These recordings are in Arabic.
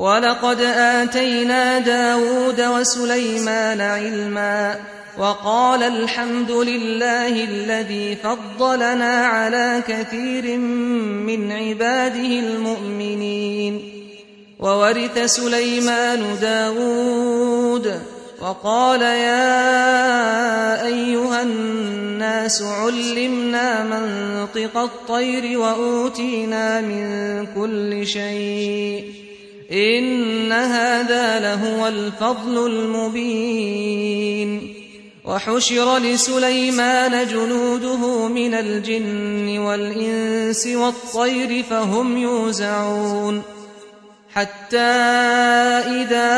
ولقد آتينا داود وسليمان علما وقال الحمد لله الذي فضلنا على كثير من عباده المؤمنين. وورث سليمان داود وقال يا أيها الناس علمنا منطق الطير وأوتينا من كل شيء. إن هذا لهو الفضل المبين. وحشر لسليمان جنوده من الجن والإنس والطير فهم يوزعون. حتى إذا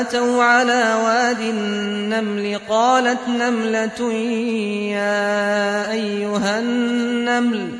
أتوا على واد النمل قالت نملة يا أيها النمل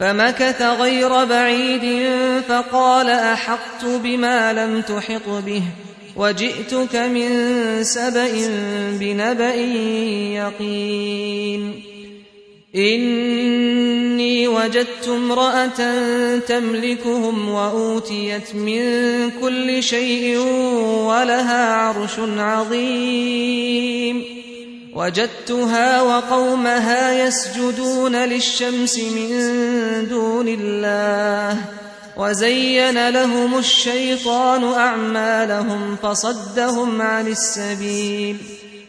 فمكث غير بعيد فقال أحقت بما لم تحط به وجئتك من سبأ بنبأ يقين. إني وجدت امرأة تملكهم وأوتيت من كل شيء ولها عرش عظيم. وجدتها وقومها يسجدون للشمس من دون الله وزين لهم الشيطان أعمالهم فصدهم عن السبيل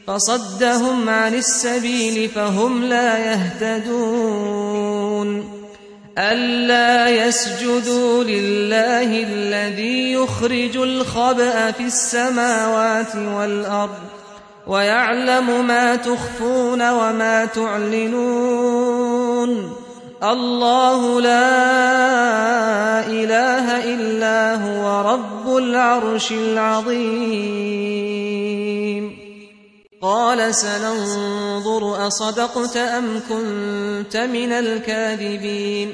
فصدهم عن السبيل فهم لا يهتدون ألا يسجدوا لله الذي يخرج الخبأ في السماوات والأرض ويعلم ما تخفون وما تعلنون. الله لا إله إلا هو رب العرش العظيم. قال سننظر أصدقت أم كنت من الكاذبين.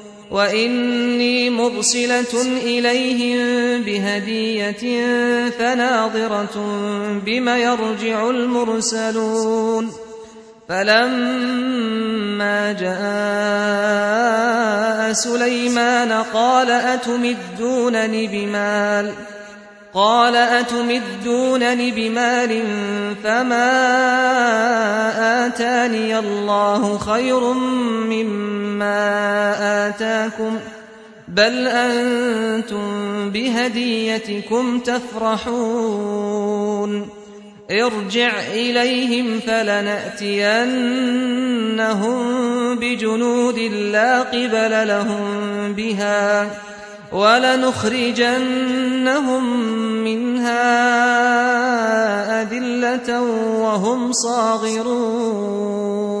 وإني مرسلة إليهم بهدية فناظرة بما يرجع المرسلون فلما جاء سليمان قال أتمدونني بمال قال أتمدونني بمال فما آتاني الله خير مما آتاكم بل أنتم بهديتكم تفرحون ارجع إليهم فلنأتينهم بجنود لا قبل لهم بها ولنخرجنهم منها أذلة وهم صاغرون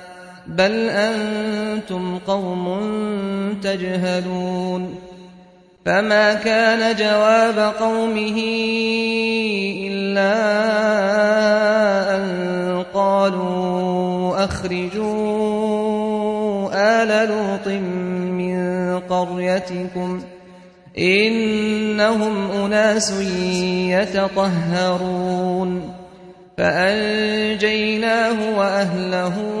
بل أنتم قوم تجهلون فما كان جواب قومه إلا أن قالوا أخرجوا آل لوط من قريتكم إنهم أناس يتطهرون فأنجيناه وأهله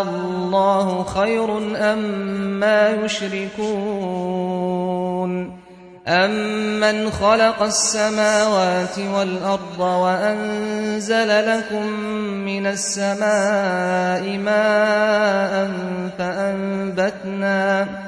الله خير أم ما يشركون؟ أَمَّنْ خَلَقَ السَّمَاوَاتِ وَالْأَرْضَ وَأَنزَلَ لَكُم مِّنَ السَّمَاءِ مَاءً فَأَنبَتْنَا فأنبتنا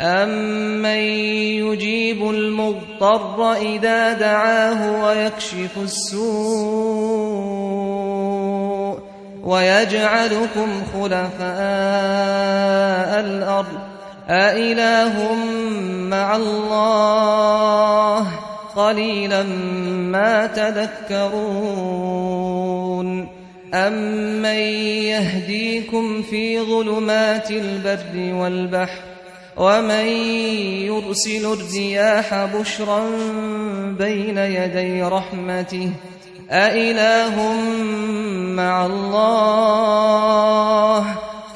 أَمَّن يُجِيبُ الْمُضْطَرَّ إِذَا دَعَاهُ وَيَكْشِفُ السُّوءَ وَيَجْعَلُكُمْ خُلَفَاءَ الْأَرْضِ أَإِلَٰهٌ مَّعَ اللَّهِ قَلِيلًا مَّا تَذَكَّرُونَ أَمَّن يَهْدِيكُمْ فِي ظُلُمَاتِ الْبَرِّ وَالْبَحْرِ ومن يرسل الرياح بشرا بين يدي رحمته أإله مع الله؟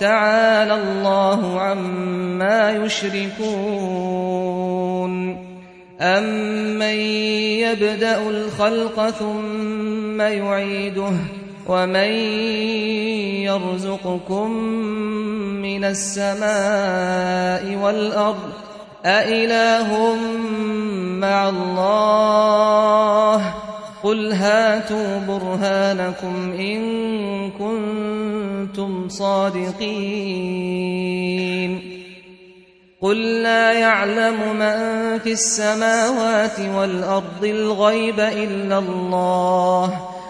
تعالى الله عما يشركون. أمن يبدأ الخلق ثم يعيده ومن يرزقكم من السماء والأرض أإله مع الله قل هاتوا برهانكم إن كنتم صادقين قل لا يعلم من في السماوات والأرض الغيب إلا الله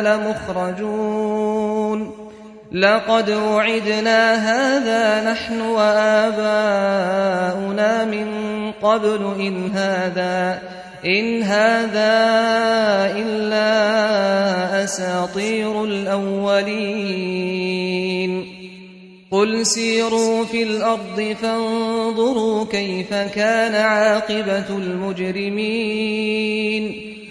لمخرجون لقد وعدنا هذا نحن وآباؤنا من قبل إن هذا إن هذا إلا أساطير الأولين قل سيروا في الأرض فانظروا كيف كان عاقبة المجرمين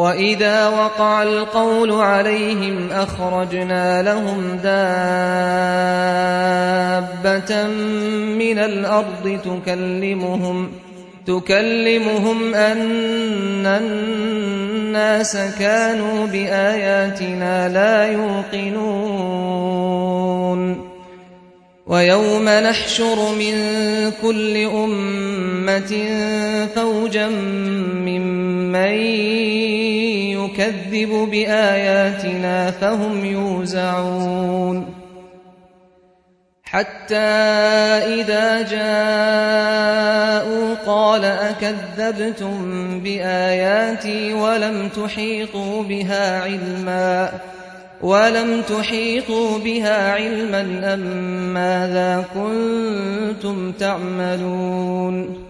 وإذا وقع القول عليهم أخرجنا لهم دابة من الأرض تكلمهم تكلمهم أن الناس كانوا بآياتنا لا يوقنون ويوم نحشر من كل أمة فوجا ممن يكذب بآياتنا فهم يوزعون. حتى إذا جاءوا قال أكذبتم بآياتي ولم تحيطوا بها علما؟ ولم تحيطوا بها علما أم ماذا كنتم تعملون؟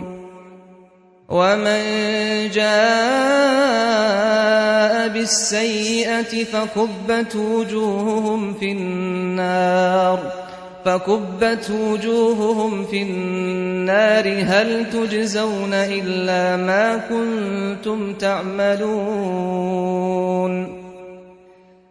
ومن جاء بالسيئة فكبت وجوههم في النار فكبت وجوههم في النار هل تجزون إلا ما كنتم تعملون